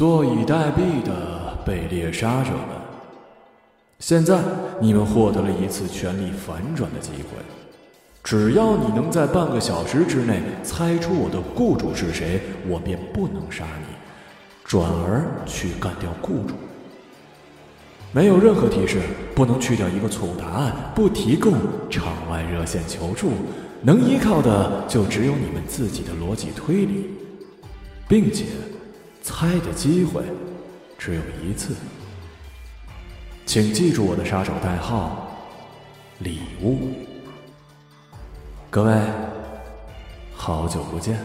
坐以待毙的被猎杀者们，现在你们获得了一次权力反转的机会。只要你能在半个小时之内猜出我的雇主是谁，我便不能杀你，转而去干掉雇主。没有任何提示，不能去掉一个错误答案，不提供场外热线求助，能依靠的就只有你们自己的逻辑推理，并且猜的机会只有一次。请记住我的杀手代号——礼物。各位，好久不见。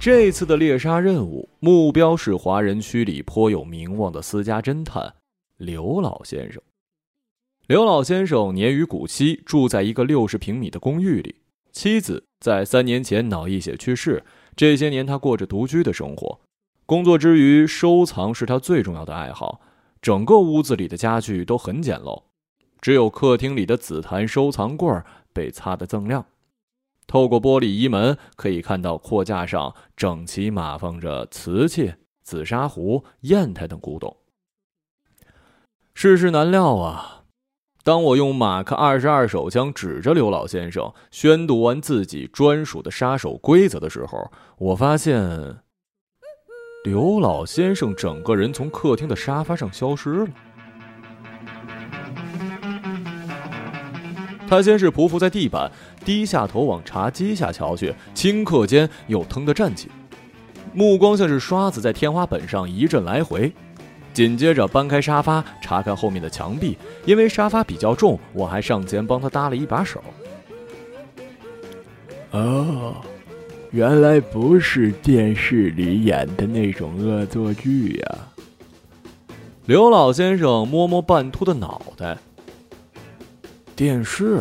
这次的猎杀任务目标是华人区里颇有名望的私家侦探刘老先生。刘老先生年逾古稀，住在一个六十平米的公寓里。妻子在三年前脑溢血去世，这些年他过着独居的生活。工作之余，收藏是他最重要的爱好。整个屋子里的家具都很简陋，只有客厅里的紫檀收藏柜被擦得锃亮。透过玻璃移门，可以看到货架上整齐码放着瓷器、紫砂壶、砚台等古董。世事难料啊！当我用马克二十二手枪指着刘老先生，宣读完自己专属的杀手规则的时候，我发现刘老先生整个人从客厅的沙发上消失了。他先是匍匐在地板。低下头往茶几下瞧去，顷刻间又腾地站起，目光像是刷子在天花板上一阵来回。紧接着搬开沙发，查看后面的墙壁，因为沙发比较重，我还上前帮他搭了一把手。哦，原来不是电视里演的那种恶作剧呀！刘老先生摸摸半秃的脑袋，电视。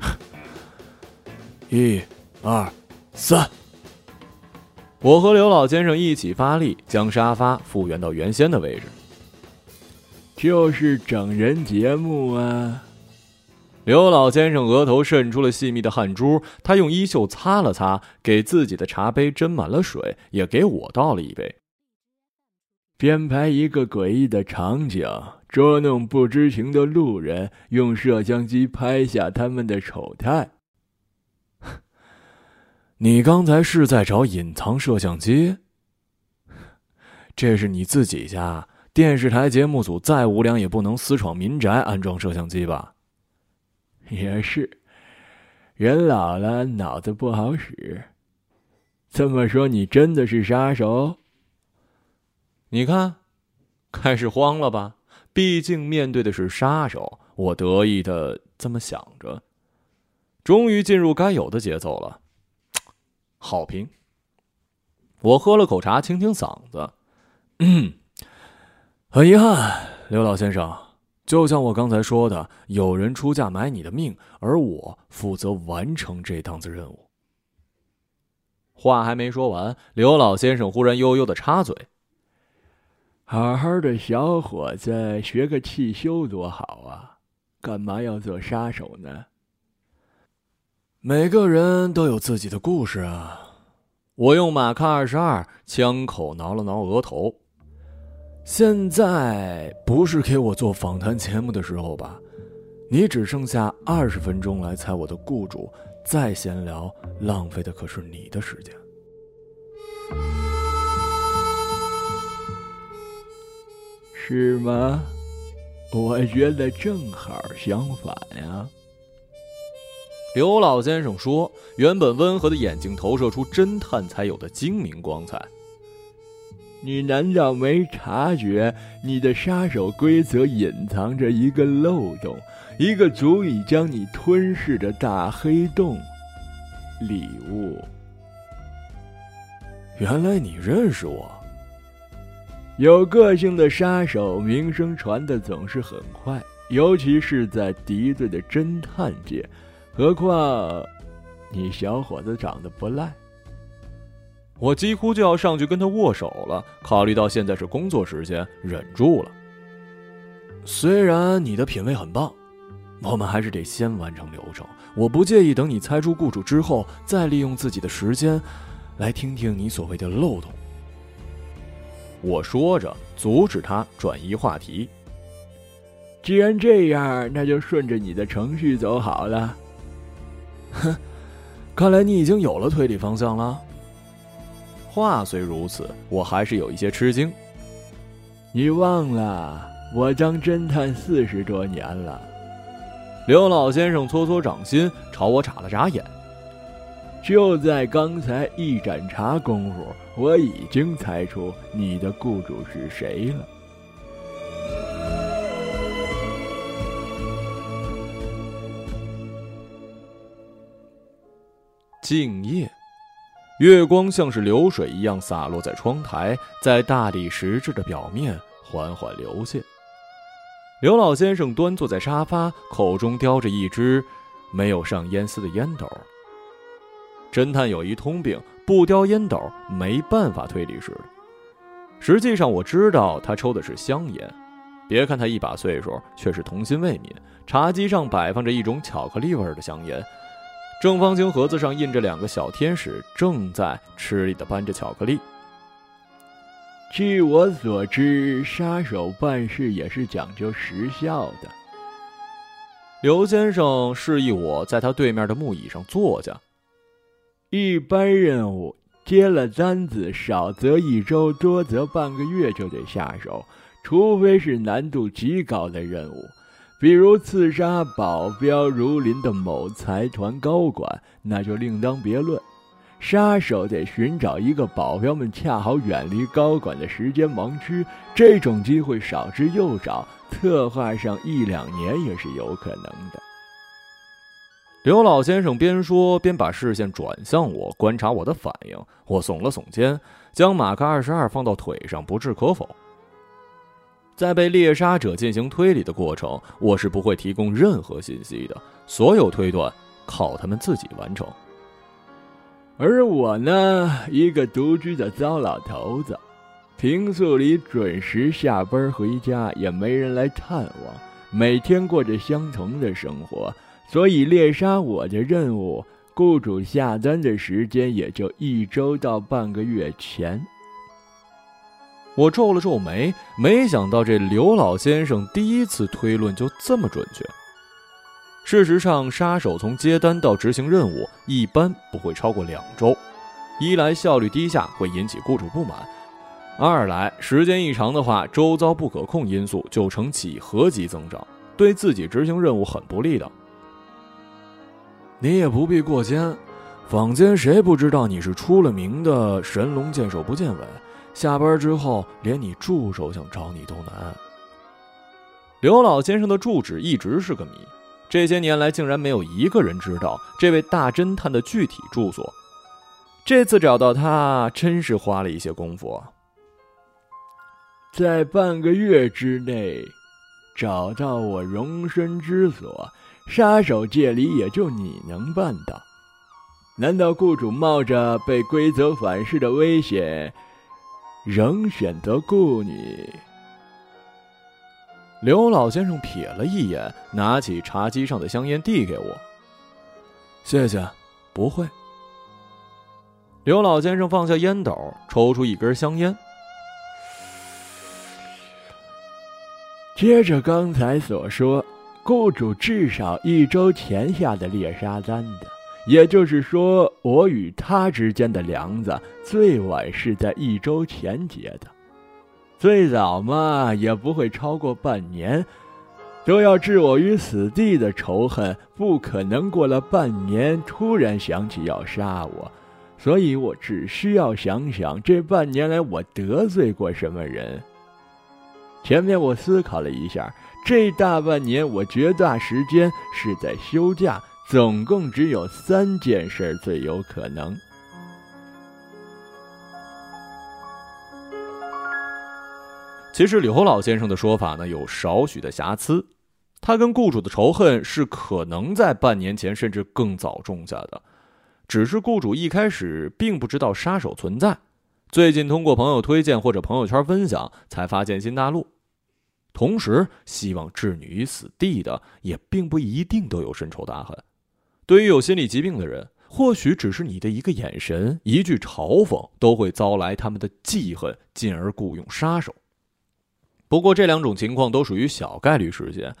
一、二、三，我和刘老先生一起发力，将沙发复原到原先的位置。就是整人节目啊！刘老先生额头渗出了细密的汗珠，他用衣袖擦了擦，给自己的茶杯斟满了水，也给我倒了一杯。编排一个诡异的场景，捉弄不知情的路人，用摄像机拍下他们的丑态。你刚才是在找隐藏摄像机？这是你自己家电视台节目组再无良也不能私闯民宅安装摄像机吧？也是，人老了脑子不好使。这么说，你真的是杀手？你看，开始慌了吧？毕竟面对的是杀手，我得意的这么想着。终于进入该有的节奏了。好评。我喝了口茶，清清嗓子。嗯，很遗憾，刘老先生，就像我刚才说的，有人出价买你的命，而我负责完成这档子任务。话还没说完，刘老先生忽然悠悠的插嘴：“好好的小伙子，学个汽修多好啊，干嘛要做杀手呢？”每个人都有自己的故事啊！我用马克二十二枪口挠了挠额头。现在不是给我做访谈节目的时候吧？你只剩下二十分钟来猜我的雇主，再闲聊，浪费的可是你的时间。是吗？我觉得正好相反呀。刘老先生说：“原本温和的眼睛投射出侦探才有的精明光彩。你难道没察觉你的杀手规则隐藏着一个漏洞，一个足以将你吞噬的大黑洞？礼物。原来你认识我。有个性的杀手名声传的总是很快，尤其是在敌对的侦探界。”何况，你小伙子长得不赖。我几乎就要上去跟他握手了，考虑到现在是工作时间，忍住了。虽然你的品味很棒，我们还是得先完成流程。我不介意等你猜出雇主之后，再利用自己的时间，来听听你所谓的漏洞。我说着，阻止他转移话题。既然这样，那就顺着你的程序走好了。哼，看来你已经有了推理方向了。话虽如此，我还是有一些吃惊。你忘了，我当侦探四十多年了。刘老先生搓搓掌心，朝我眨了眨眼。就在刚才一盏茶功夫，我已经猜出你的雇主是谁了。静夜，月光像是流水一样洒落在窗台，在大理石质的表面缓缓流泻。刘老先生端坐在沙发，口中叼着一支没有上烟丝的烟斗。侦探有一通病，不叼烟斗没办法推理似的。实际上我知道他抽的是香烟。别看他一把岁数，却是童心未泯。茶几上摆放着一种巧克力味的香烟，正方形盒子上印着两个小天使，正在吃力的搬着巧克力。据我所知，杀手办事也是讲究时效的。刘先生示意我在他对面的木椅上坐下。一般任务接了单子，少则一周，多则半个月就得下手，除非是难度极高的任务，比如刺杀保镖如林的某财团高管，那就另当别论。杀手得寻找一个保镖们恰好远离高管的时间盲区，这种机会少之又少，策划上一两年也是有可能的。刘老先生边说边把视线转向我，观察我的反应。我耸了耸肩，将马克二十二放到腿上，不置可否。在被猎杀者进行推理的过程，我是不会提供任何信息的，所有推断靠他们自己完成。而我呢，一个独居的糟老头子，平素里准时下班回家，也没人来探望，每天过着相同的生活，所以猎杀我的任务，雇主下单的时间也就一周到半个月前。我皱了皱眉，没想到这刘老先生第一次推论就这么准确。事实上，杀手从接单到执行任务一般不会超过两周。一来效率低下会引起雇主不满；二来时间一长的话，周遭不可控因素就成几何级增长，对自己执行任务很不利的。你也不必过肩，坊间谁不知道你是出了名的神龙见首不见尾？下班之后，连你助手想找你都难。刘老先生的住址一直是个谜。这些年来，竟然没有一个人知道这位大侦探的具体住所。这次找到他，真是花了一些功夫。在半个月之内，找到我容身之所，杀手界里也就你能办到。难道雇主冒着被规则反噬的危险，仍选择雇你？刘老先生瞥了一眼，拿起茶几上的香烟递给我。谢谢，不会。刘老先生放下烟斗，抽出一根香烟。接着刚才所说，雇主至少一周前下的猎杀单子，也就是说，我与他之间的梁子最晚是在一周前结的。最早嘛，也不会超过半年。都要置我于死地的仇恨，不可能过了半年突然想起要杀我。所以我只需要想想这半年来我得罪过什么人。前面我思考了一下，这大半年我绝大时间是在休假，总共只有三件事最有可能。其实李侯老先生的说法呢，有少许的瑕疵。他跟雇主的仇恨是可能在半年前甚至更早种下的，只是雇主一开始并不知道杀手存在，最近通过朋友推荐或者朋友圈分享才发现新大陆。同时希望置女于死地的，也并不一定都有深仇大恨。对于有心理疾病的人，或许只是你的一个眼神、一句嘲讽，都会遭来他们的记恨，进而雇佣杀手。不过这两种情况都属于小概率事件。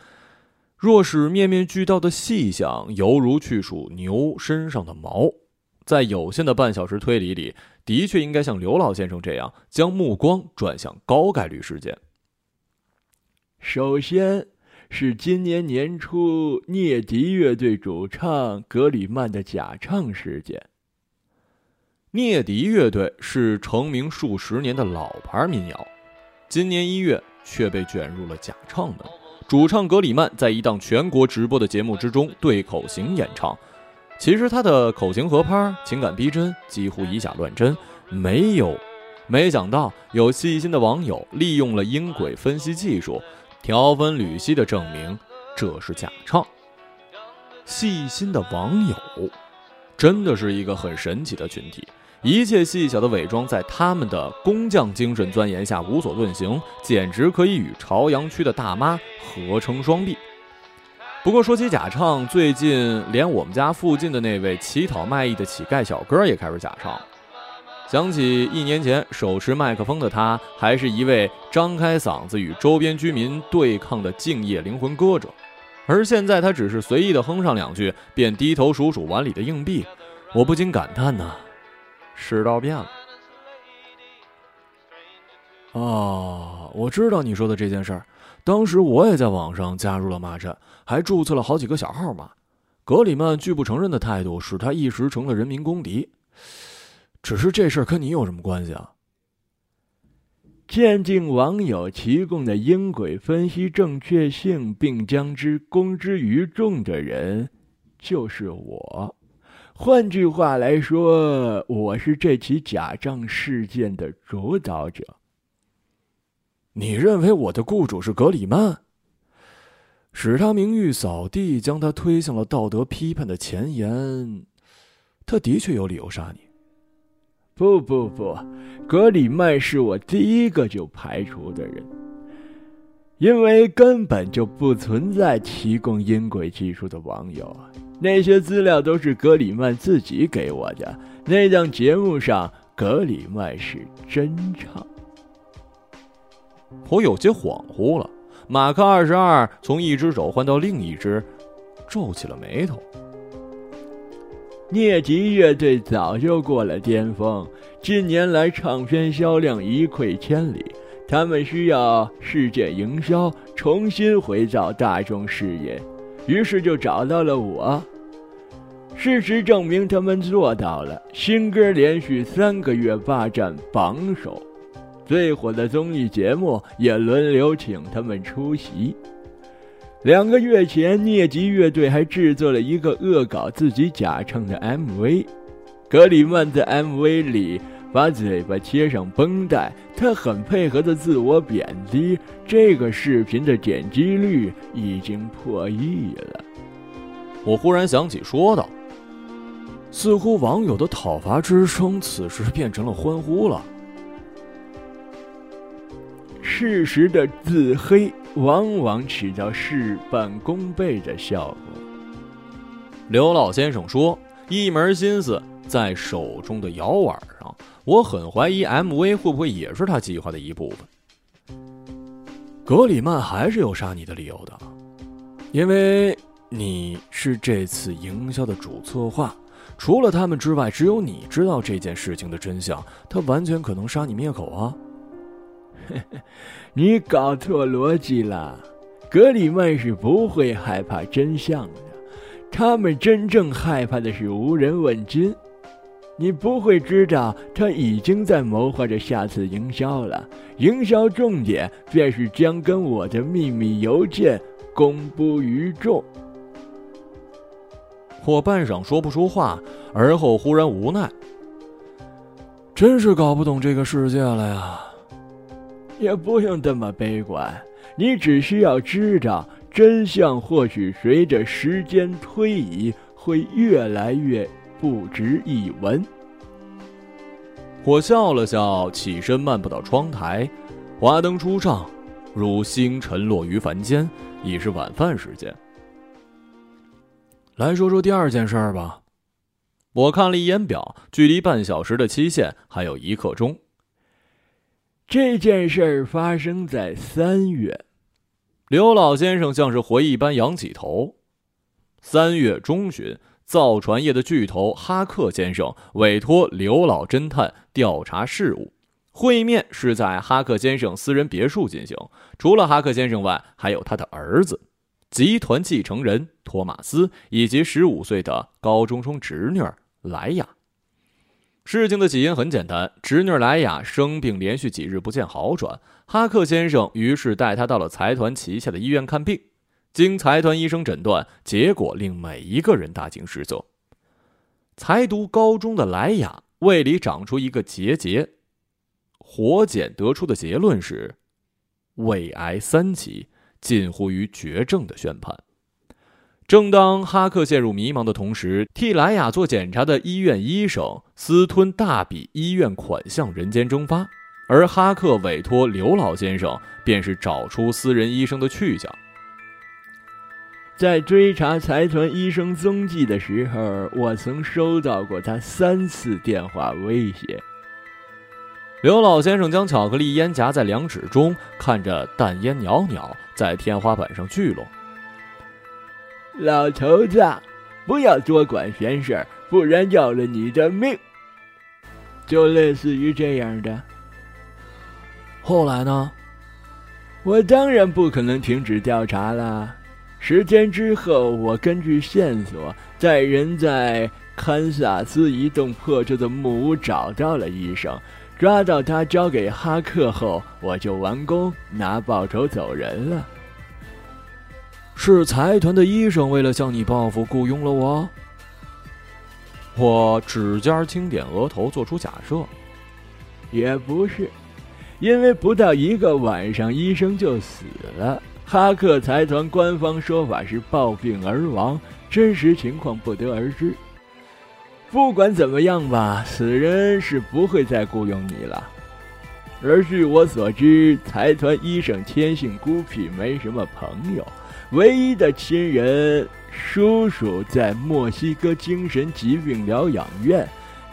若是面面俱到的细想，犹如去数牛身上的毛。在有限的半小时推理里，的确应该像刘老先生这样，将目光转向高概率事件。首先是今年年初聂迪乐队主唱格里曼的假唱事件。聂迪乐队是成名数十年的老牌民谣，今年一月却被卷入了假唱门。主唱格里曼在一档全国直播的节目之中对口型演唱，其实他的口型合拍、情感逼真，几乎以假乱真。没有，没想到有细心的网友利用了音轨分析技术，条分缕析的证明这是假唱。细心的网友，真的是一个很神奇的群体。一切细小的伪装，在他们的工匠精神钻研下无所遁形，简直可以与朝阳区的大妈合称双璧。不过说起假唱，最近连我们家附近的那位乞讨卖艺的乞丐小哥也开始假唱。想起一年前手持麦克风的他，还是一位张开嗓子与周边居民对抗的敬业灵魂歌者，而现在他只是随意的哼上两句，便低头数数碗里的硬币。我不禁感叹呐。世道变了。哦，我知道你说的这件事儿。当时我也在网上加入了骂战，还注册了好几个小号骂。格里曼拒不承认的态度，使他一时成了人民公敌。只是这事儿跟你有什么关系啊？鉴定网友提供的音轨分析正确性，并将之公之于众的人，就是我。换句话来说，我是这起假账事件的主导者。你认为我的雇主是格里曼，使他名誉扫地，将他推向了道德批判的前沿？他的确有理由杀你。不不不，格里曼是我第一个就排除的人，因为根本就不存在提供音轨技术的网友。那些资料都是格里曼自己给我的。那档节目上，格里曼是真唱。我有些恍惚了。马克二十二从一只手换到另一只，皱起了眉头。聂吉乐队早就过了巅峰，近年来唱片销量一溃千里，他们需要世界营销，重新回到大众视野。于是就找到了我。事实证明，他们做到了。新歌连续三个月霸占榜首，最火的综艺节目也轮流请他们出席。两个月前，聂吉乐队还制作了一个恶搞自己假唱的 MV。格里曼在 MV 里把嘴巴贴上绷带，他很配合的自我贬低。这个视频的点击率已经破亿了。我忽然想起，说道：“似乎网友的讨伐之声，此时变成了欢呼了。”事实的自黑往往起到事半功倍的效果。刘老先生说：“一门心思。”在手中的摇碗上，我很怀疑 MV 会不会也是他计划的一部分。格里曼还是有杀你的理由的，因为你是这次营销的主策划，除了他们之外，只有你知道这件事情的真相，他完全可能杀你灭口啊！你搞错逻辑了，格里曼是不会害怕真相的，他们真正害怕的是无人问津。你不会知道，他已经在谋划着下次营销了。营销重点便是将跟我的秘密邮件公布于众。我半晌说不出话，而后忽然无奈，真是搞不懂这个世界了呀！也不用这么悲观，你只需要知道，真相或许随着时间推移会越来越。不值一文。我笑了笑，起身漫步到窗台，华灯初上，如星辰落于凡间，已是晚饭时间。来说说第二件事儿吧。我看了一眼表，距离半小时的期限还有一刻钟。这件事儿发生在三月。刘老先生像是回忆般仰起头。三月中旬，造船业的巨头哈克先生委托刘老侦探调查事务。会面是在哈克先生私人别墅进行。除了哈克先生外，还有他的儿子、集团继承人托马斯以及十五岁的高中生侄女莱雅。事情的起因很简单，侄女莱雅生病，连续几日不见好转。哈克先生于是带她到了财团旗下的医院看病。经财团医生诊断，结果令每一个人大惊失色。才读高中的莱雅胃里长出一个结节。活检得出的结论是，胃癌三期，近乎于绝症的宣判。正当哈克陷入迷茫的同时，替莱雅做检查的医院医生私吞大笔医院款项，人间蒸发。而哈克委托刘老先生，便是找出私人医生的去向。在追查财团医生踪迹的时候，我曾收到过他三次电话威胁。刘老先生将巧克力烟夹在两指中，看着淡烟袅袅在天花板上聚拢。老头子，不要多管闲事，不然要了你的命。就类似于这样的。后来呢？我当然不可能停止调查了。十天之后，我根据线索，在人在堪萨斯一栋破旧的木屋找到了医生。抓到他，交给哈克后，我就完工，拿报酬走人了。是财团的医生为了向你报复，雇佣了我。我指尖轻点额头，做出假设。也不是，因为不到一个晚上，医生就死了。哈克财团官方说法是暴病而亡，真实情况不得而知。不管怎么样吧，死人是不会再雇佣你了。而据我所知，财团医生天性孤僻，没什么朋友，唯一的亲人叔叔在墨西哥精神疾病疗养院，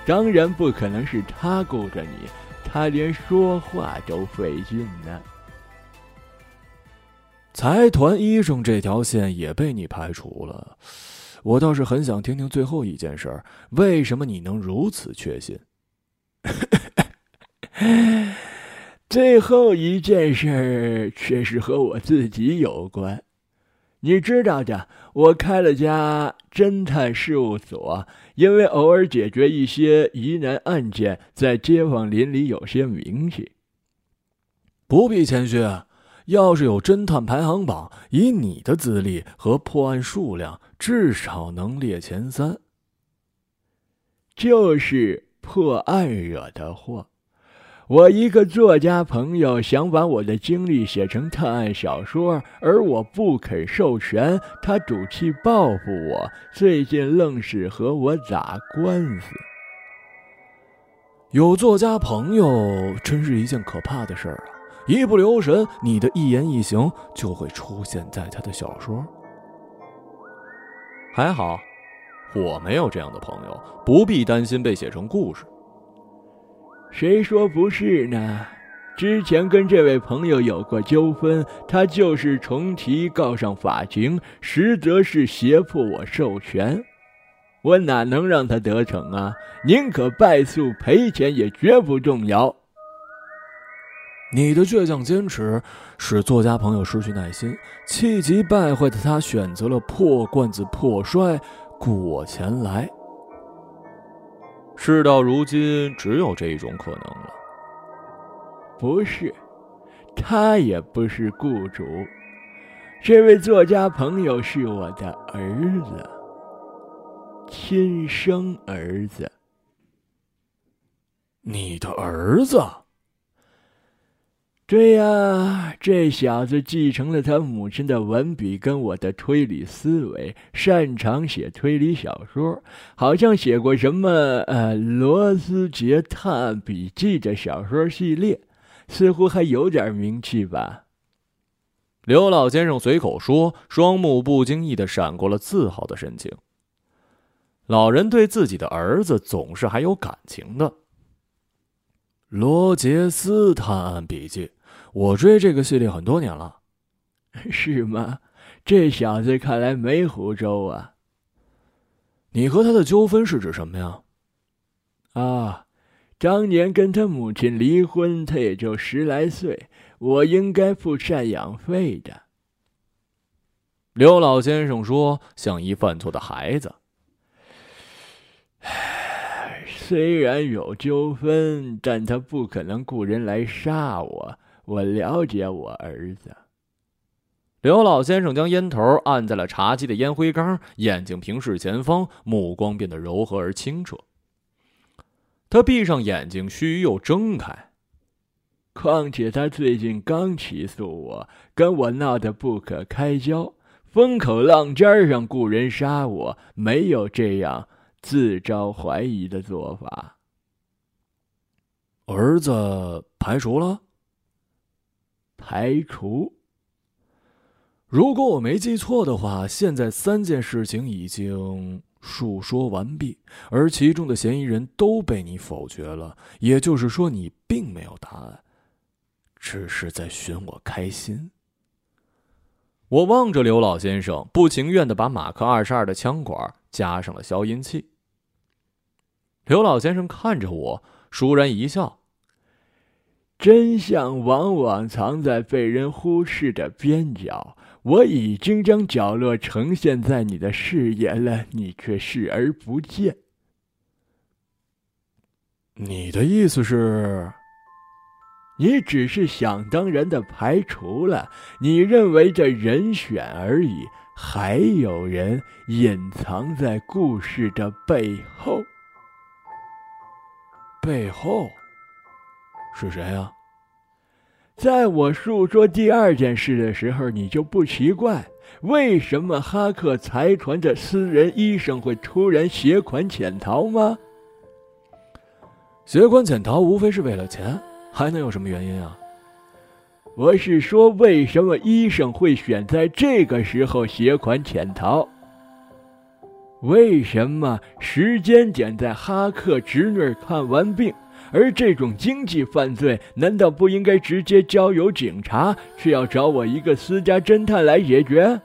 当然不可能是他雇着你，他连说话都费劲呢。财团医生这条线也被你排除了。我倒是很想听听最后一件事儿，为什么你能如此确信？最后一件事儿却是和我自己有关。你知道的，我开了家侦探事务所，因为偶尔解决一些疑难案件，在街坊邻里有些名气。不必谦虚。要是有侦探排行榜，以你的资历和破案数量，至少能列前三。就是破案惹的祸。我一个作家朋友想把我的经历写成探案小说，而我不肯授权，他赌气报复我，最近愣是和我打官司。有作家朋友，真是一件可怕的事儿啊！一不留神，你的一言一行就会出现在他的小说。还好，我没有这样的朋友，不必担心被写成故事。谁说不是呢？之前跟这位朋友有过纠纷，他就是重提告上法庭，实则是胁迫我授权，我哪能让他得逞啊？宁可败诉赔钱，也绝不动摇。你的倔强坚持使作家朋友失去耐心，气急败坏的他选择了破罐子破摔，雇我前来。事到如今，只有这一种可能了。不是，他也不是雇主。这位作家朋友是我的儿子，亲生儿子。你的儿子？对呀，这小子继承了他母亲的文笔跟我的推理思维，擅长写推理小说，好像写过什么呃《罗斯杰探案笔记》的小说系列，似乎还有点名气吧。刘老先生随口说，双目不经意的闪过了自豪的神情。老人对自己的儿子总是还有感情的。罗杰斯探案笔记，我追这个系列很多年了。是吗？这小子看来没胡诌啊。你和他的纠纷是指什么呀？啊，当年跟他母亲离婚，他也就十来岁。我应该付赡养费的。刘老先生说：“像一犯错的孩子。”虽然有纠纷，但他不可能雇人来杀我。我了解我儿子。刘老先生将烟头按在了茶几的烟灰缸，眼睛平视前方，目光变得柔和而清澈。他闭上眼睛，须又睁开。况且他最近刚起诉我，跟我闹得不可开交，风口浪尖上雇人杀我，没有这样自招怀疑的做法。儿子排除了？排除？如果我没记错的话，现在三件事情已经述说完毕，而其中的嫌疑人都被你否决了，也就是说，你并没有答案。只是在寻我开心。我望着刘老先生，不情愿的把马克二十二的枪管加上了消音器。刘老先生看着我，倏然一笑：“真相往往藏在被人忽视的边角。我已经将角落呈现在你的视野了，你却视而不见。”你的意思是？你只是想当然的排除了你认为的人选而已，还有人隐藏在故事的背后。背后是谁啊？在我述说第二件事的时候，你就不奇怪为什么哈克财团的私人医生会突然携款潜逃吗？携款潜逃无非是为了钱。还能有什么原因啊？我是说，为什么医生会选在这个时候携款潜逃？为什么时间点在哈克侄女看完病，而这种经济犯罪难道不应该直接交由警察，却要找我一个私家侦探来解决？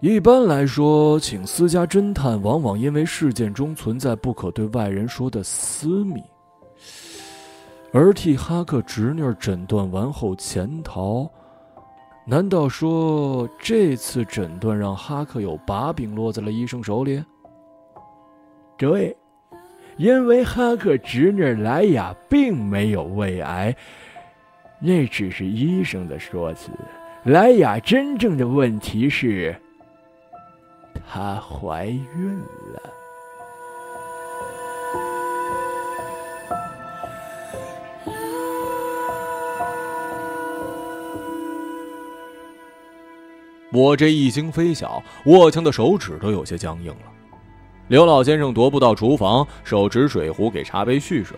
一般来说，请私家侦探往往因为事件中存在不可对外人说的私密。而替哈克侄女诊断完后潜逃，难道说这次诊断让哈克有把柄落在了医生手里？对，因为哈克侄女莱雅并没有胃癌，那只是医生的说辞。莱雅真正的问题是，她怀孕了。我这一惊非小，握枪的手指都有些僵硬了。刘老先生踱步到厨房，手持水壶给茶杯蓄水。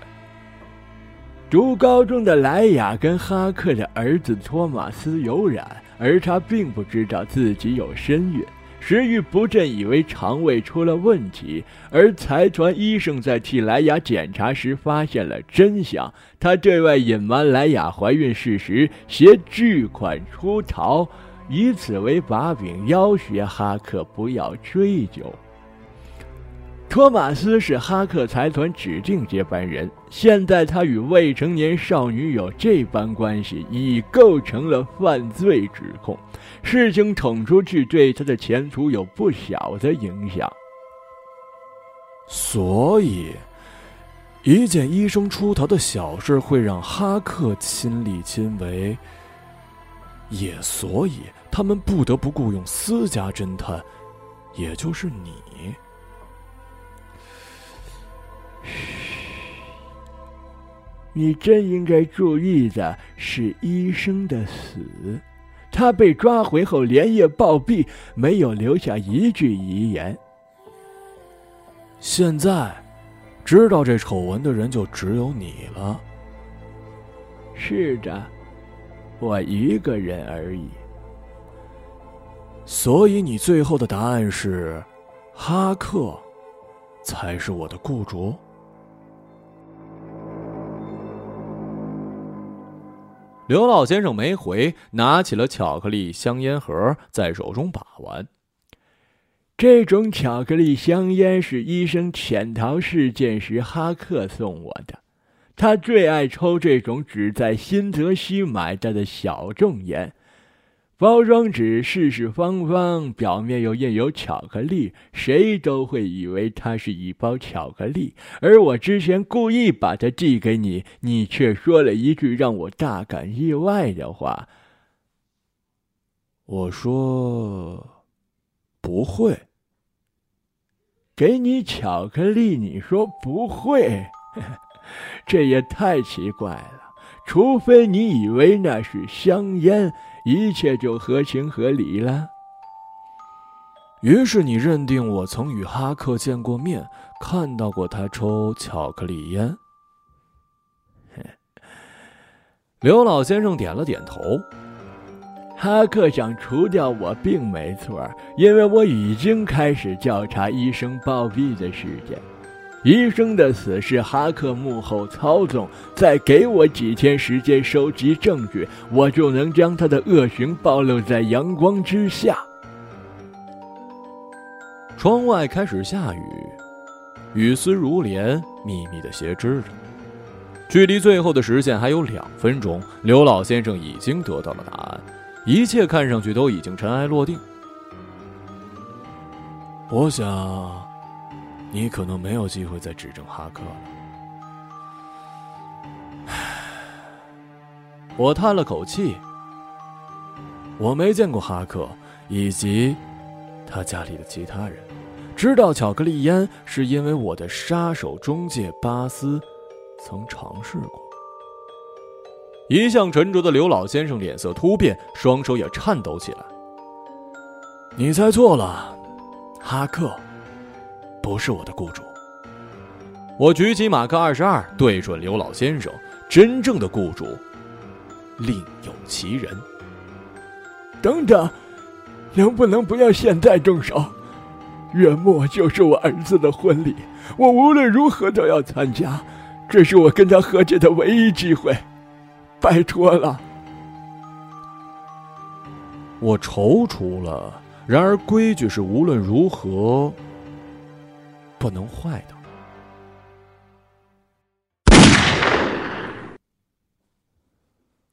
读高中的莱雅跟哈克的儿子托马斯有染，而他并不知道自己有身孕，食欲不振，以为肠胃出了问题。而财团医生在替莱雅检查时发现了真相，他对外隐瞒莱雅怀孕事实，携巨款出逃。以此为把柄，要挟哈克不要追究。托马斯是哈克财团指定接班人，现在他与未成年少女有这般关系，已构成了犯罪指控。事情捅出去，对他的前途有不小的影响。所以，一件医生出逃的小事，会让哈克亲力亲为。也所以，他们不得不雇佣私家侦探，也就是你。你真应该注意的是医生的死，他被抓回后连夜暴毙，没有留下一句遗言。现在，知道这丑闻的人就只有你了。是的。我一个人而已。所以你最后的答案是，哈克才是我的雇主。刘老先生没回，拿起了巧克力香烟盒，在手中把玩。这种巧克力香烟是医生潜逃事件时哈克送我的，他最爱抽这种只在新泽西买到的小众烟。包装纸四四方方，表面又印有巧克力，谁都会以为它是一包巧克力。而我之前故意把它递给你，你却说了一句让我大感意外的话。我说：“不会。”给你巧克力，你说不会，这也太奇怪了。除非你以为那是香烟。一切就合情合理了。于是你认定我曾与哈克见过面，看到过他抽巧克力烟。刘老先生点了点头。哈克想除掉我，并没错，因为我已经开始调查医生暴毙的事件。医生的死是哈克幕后操纵，再给我几天时间收集证据，我就能将他的恶行暴露在阳光之下。窗外开始下雨，雨丝如帘，密密的斜织着。距离最后的时限还有两分钟，刘老先生已经得到了答案，一切看上去都已经尘埃落定。我想。你可能没有机会再指证哈克了。我叹了口气。我没见过哈克以及他家里的其他人。知道巧克力烟是因为我的杀手中介巴斯曾尝试过。一向沉着的刘老先生脸色突变，双手也颤抖起来。你猜错了，哈克。不是我的雇主。我举起马克二十二，对准刘老先生。真正的雇主，另有其人。等等，能不能不要现在动手？月末就是我儿子的婚礼，我无论如何都要参加，这是我跟他和解的唯一机会。拜托了。我踌躇了。然而规矩是无论如何。不能坏的。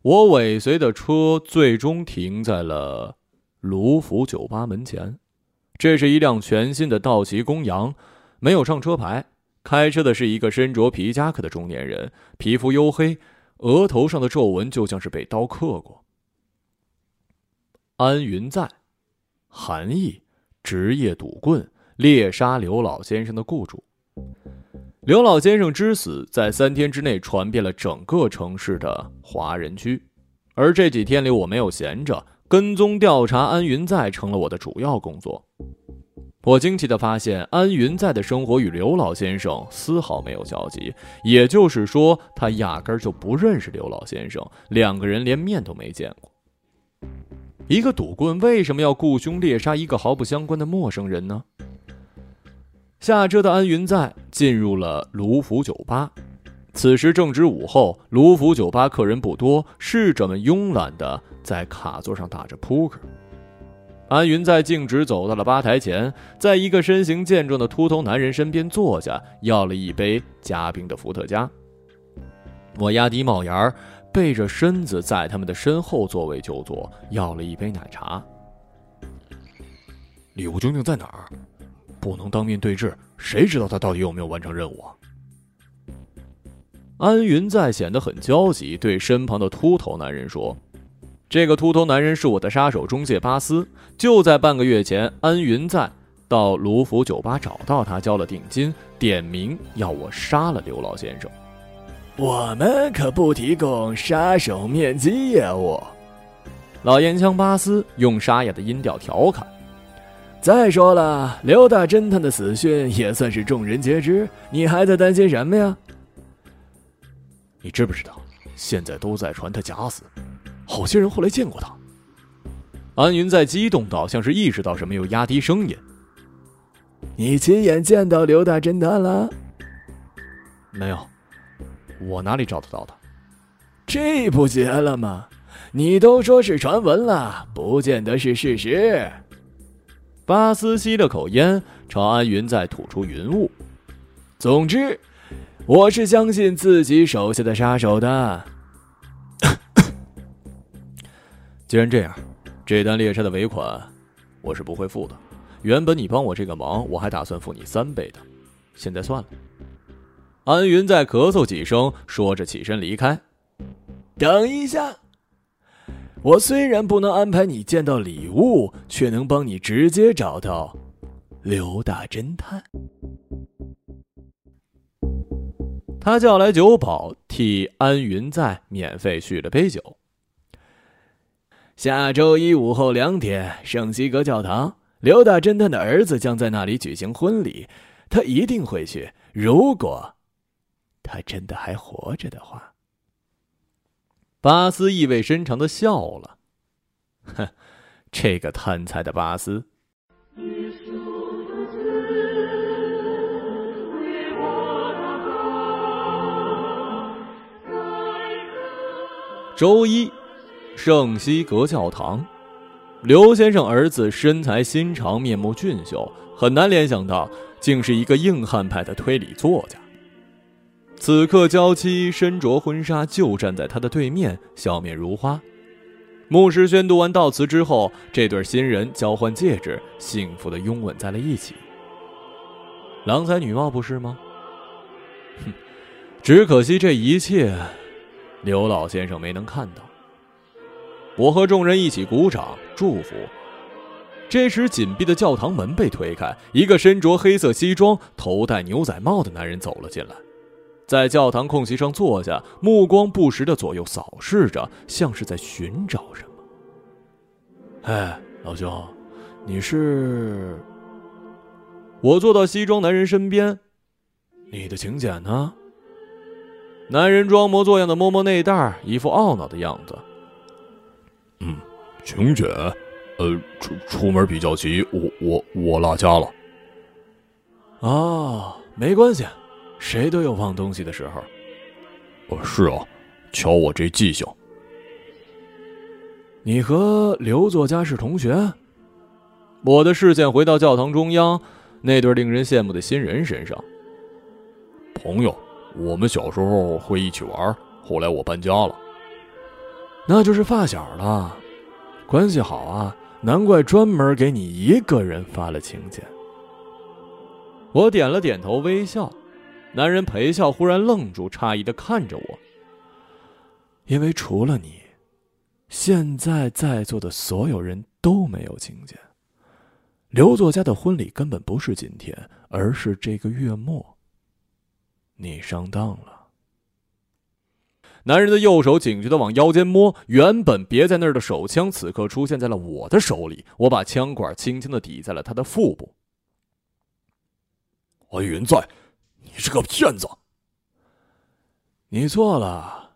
我尾随的车最终停在了卢浮酒吧门前。这是一辆全新的道奇公羊，没有上车牌。开车的是一个身着皮夹克的中年人，皮肤黝黑，额头上的皱纹就像是被刀刻过。安云在，韩义，职业赌棍。猎杀刘老先生的雇主。刘老先生之死在三天之内传遍了整个城市的华人区，而这几天里我没有闲着，跟踪调查安云在成了我的主要工作。我惊奇地发现，安云在的生活与刘老先生丝毫没有交集，也就是说，他压根儿就不认识刘老先生，两个人连面都没见过。一个赌棍为什么要雇凶猎杀一个毫不相关的陌生人呢？下车的安云在进入了卢浮酒吧，此时正值午后，卢浮酒吧客人不多，侍者们慵懒的在卡座上打着扑克。安云在径直走到了吧台前，在一个身形健壮的秃头男人身边坐下，要了一杯加冰的伏特加。我压低帽檐，背着身子在他们的身后座位就坐，要了一杯奶茶。礼物究竟在哪儿？不能当面对质，谁知道他到底有没有完成任务啊？安云在显得很焦急，对身旁的秃头男人说：“这个秃头男人是我的杀手中介巴斯。就在半个月前，安云在到卢浮酒吧找到他，交了定金，点名要我杀了刘老先生。我们可不提供杀手面基业务。”老烟枪巴斯用沙哑的音调调侃。再说了，刘大侦探的死讯也算是众人皆知，你还在担心什么呀？你知不知道，现在都在传他假死，好些人后来见过他。安云在激动到像是意识到什么，又压低声音：“你亲眼见到刘大侦探了？没有，我哪里找得到他？这不结了吗？你都说是传闻了，不见得是事实。”巴斯吸了口烟，朝安云在吐出云雾。总之，我是相信自己手下的杀手的。既然这样。这单猎杀的尾款，我是不会付的。原本你帮我这个忙，我还打算付你三倍的，现在算了。安云在咳嗽几声，说着起身离开。等一下，我虽然不能安排你见到礼物，却能帮你直接找到刘大侦探。他叫来酒保，替安云在免费续了杯酒。下周一午后两点，圣西格教堂，刘大侦探的儿子将在那里举行婚礼，他一定会去。如果他真的还活着的话，巴斯意味深长的笑了。哼，这个贪财的巴斯。周一。圣西格教堂，刘先生儿子身材心长，面目俊秀，很难联想到竟是一个硬汉派的推理作家。此刻，娇妻身着婚纱就站在他的对面，笑面如花。牧师宣读完悼词之后，这对新人交换戒指，幸福的拥吻在了一起。郎才女貌，不是吗？哼，只可惜这一切，刘老先生没能看到。我和众人一起鼓掌祝福。这时，紧闭的教堂门被推开，一个身着黑色西装、头戴牛仔帽的男人走了进来，在教堂空隙上坐下，目光不时的左右扫视着，像是在寻找什么。哎，老兄，你是？我坐到西装男人身边，你的请柬呢？男人装模作样的摸摸内袋，一副懊恼的样子。嗯，请柬，呃，出出门比较急，我我我落家了。啊，没关系，谁都有忘东西的时候。哦，是啊，瞧我这记性。你和刘作家是同学？我的视线回到教堂中央那对令人羡慕的新人身上。朋友，我们小时候会一起玩，后来我搬家了。那就是发小了，关系好啊，难怪专门给你一个人发了请柬。我点了点头，微笑。男人陪笑，忽然愣住，诧异的看着我。因为除了你，现在在座的所有人都没有请柬。刘作家的婚礼根本不是今天，而是这个月末。你上当了。男人的右手警觉的往腰间摸，原本别在那儿的手枪，此刻出现在了我的手里。我把枪管轻轻的抵在了他的腹部。安云在，你是个骗子！你错了，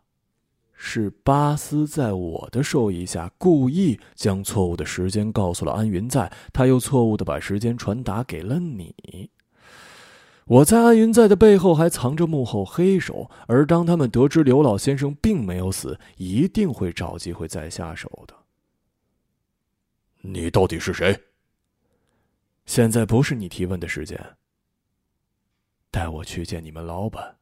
是巴斯在我的授意下，故意将错误的时间告诉了安云在，他又错误的把时间传达给了你。我在安云在的背后还藏着幕后黑手，而当他们得知刘老先生并没有死，一定会找机会再下手的。你到底是谁？现在不是你提问的时间。带我去见你们老板。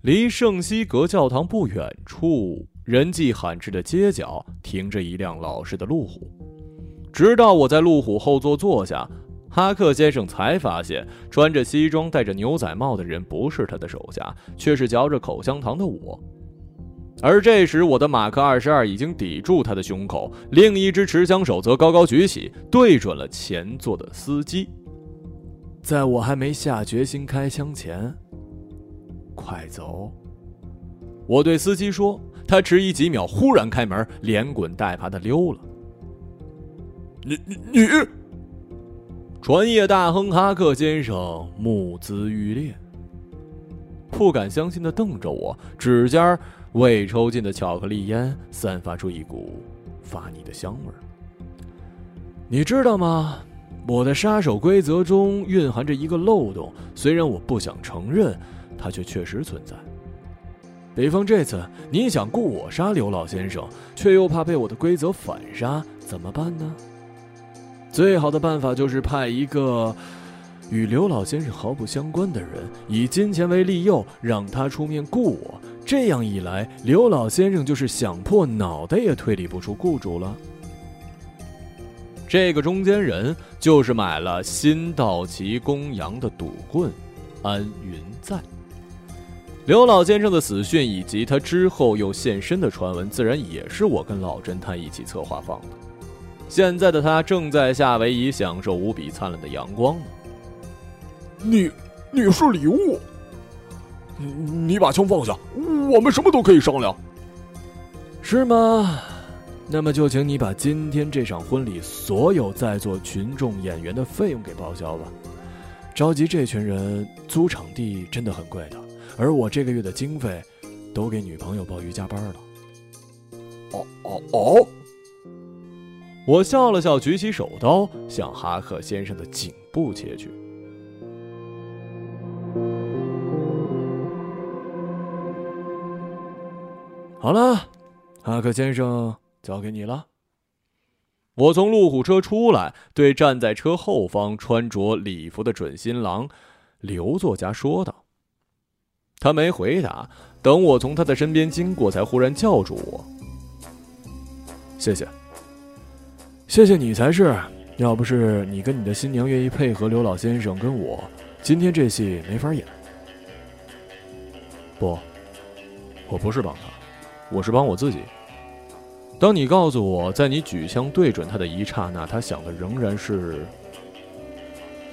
离圣西格教堂不远处。人迹罕至的街角停着一辆老式的路虎，直到我在路虎后座坐下，哈克先生才发现穿着西装、戴着牛仔帽的人不是他的手下，却是嚼着口香糖的我。而这时，我的马克二十二已经抵住他的胸口，另一只持枪手则高高举起，对准了前座的司机。在我还没下决心开枪前，快走！我对司机说。他迟疑几秒，忽然开门，连滚带爬的溜了。你你你！传业大亨哈克先生目眦欲裂。不敢相信的瞪着我，指尖儿未抽尽的巧克力烟散发出一股发腻的香味儿。你知道吗？我的杀手规则中蕴含着一个漏洞，虽然我不想承认，它却确实存在。比方这次你想雇我杀刘老先生，却又怕被我的规则反杀，怎么办呢？最好的办法就是派一个与刘老先生毫不相关的人，以金钱为利诱，让他出面雇我。这样一来，刘老先生就是想破脑袋也推理不出雇主了。这个中间人就是买了新道奇公羊的赌棍安云在。刘老先生的死讯以及他之后又现身的传闻，自然也是我跟老侦探一起策划放的。现在的他正在夏威夷享受无比灿烂的阳光呢。你，你是礼物。你你把枪放下，我们什么都可以商量，是吗？那么就请你把今天这场婚礼所有在座群众演员的费用给报销吧。召集这群人租场地真的很贵的。而我这个月的经费，都给女朋友报瑜伽班了。哦哦哦！我笑了笑，举起手刀向哈克先生的颈部切去。好了，哈克先生，交给你了。我从路虎车出来，对站在车后方穿着礼服的准新郎刘作家说道。他没回答，等我从他的身边经过，才忽然叫住我：“谢谢，谢谢你才是。要不是你跟你的新娘愿意配合刘老先生跟我，今天这戏没法演。不，我不是帮他，我是帮我自己。当你告诉我在你举枪对准他的一刹那，他想的仍然是，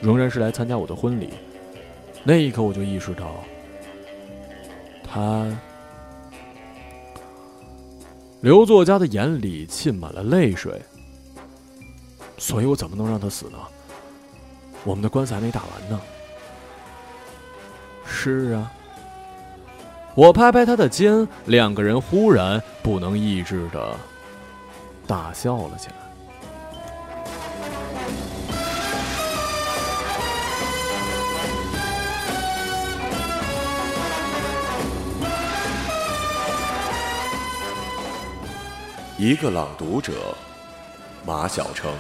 仍然是来参加我的婚礼，那一刻我就意识到。”他，刘作家的眼里浸满了泪水，所以我怎么能让他死呢？我们的官司还没打完呢。是啊，我拍拍他的肩，两个人忽然不能抑制的大笑了起来。一个朗读者，马晓成。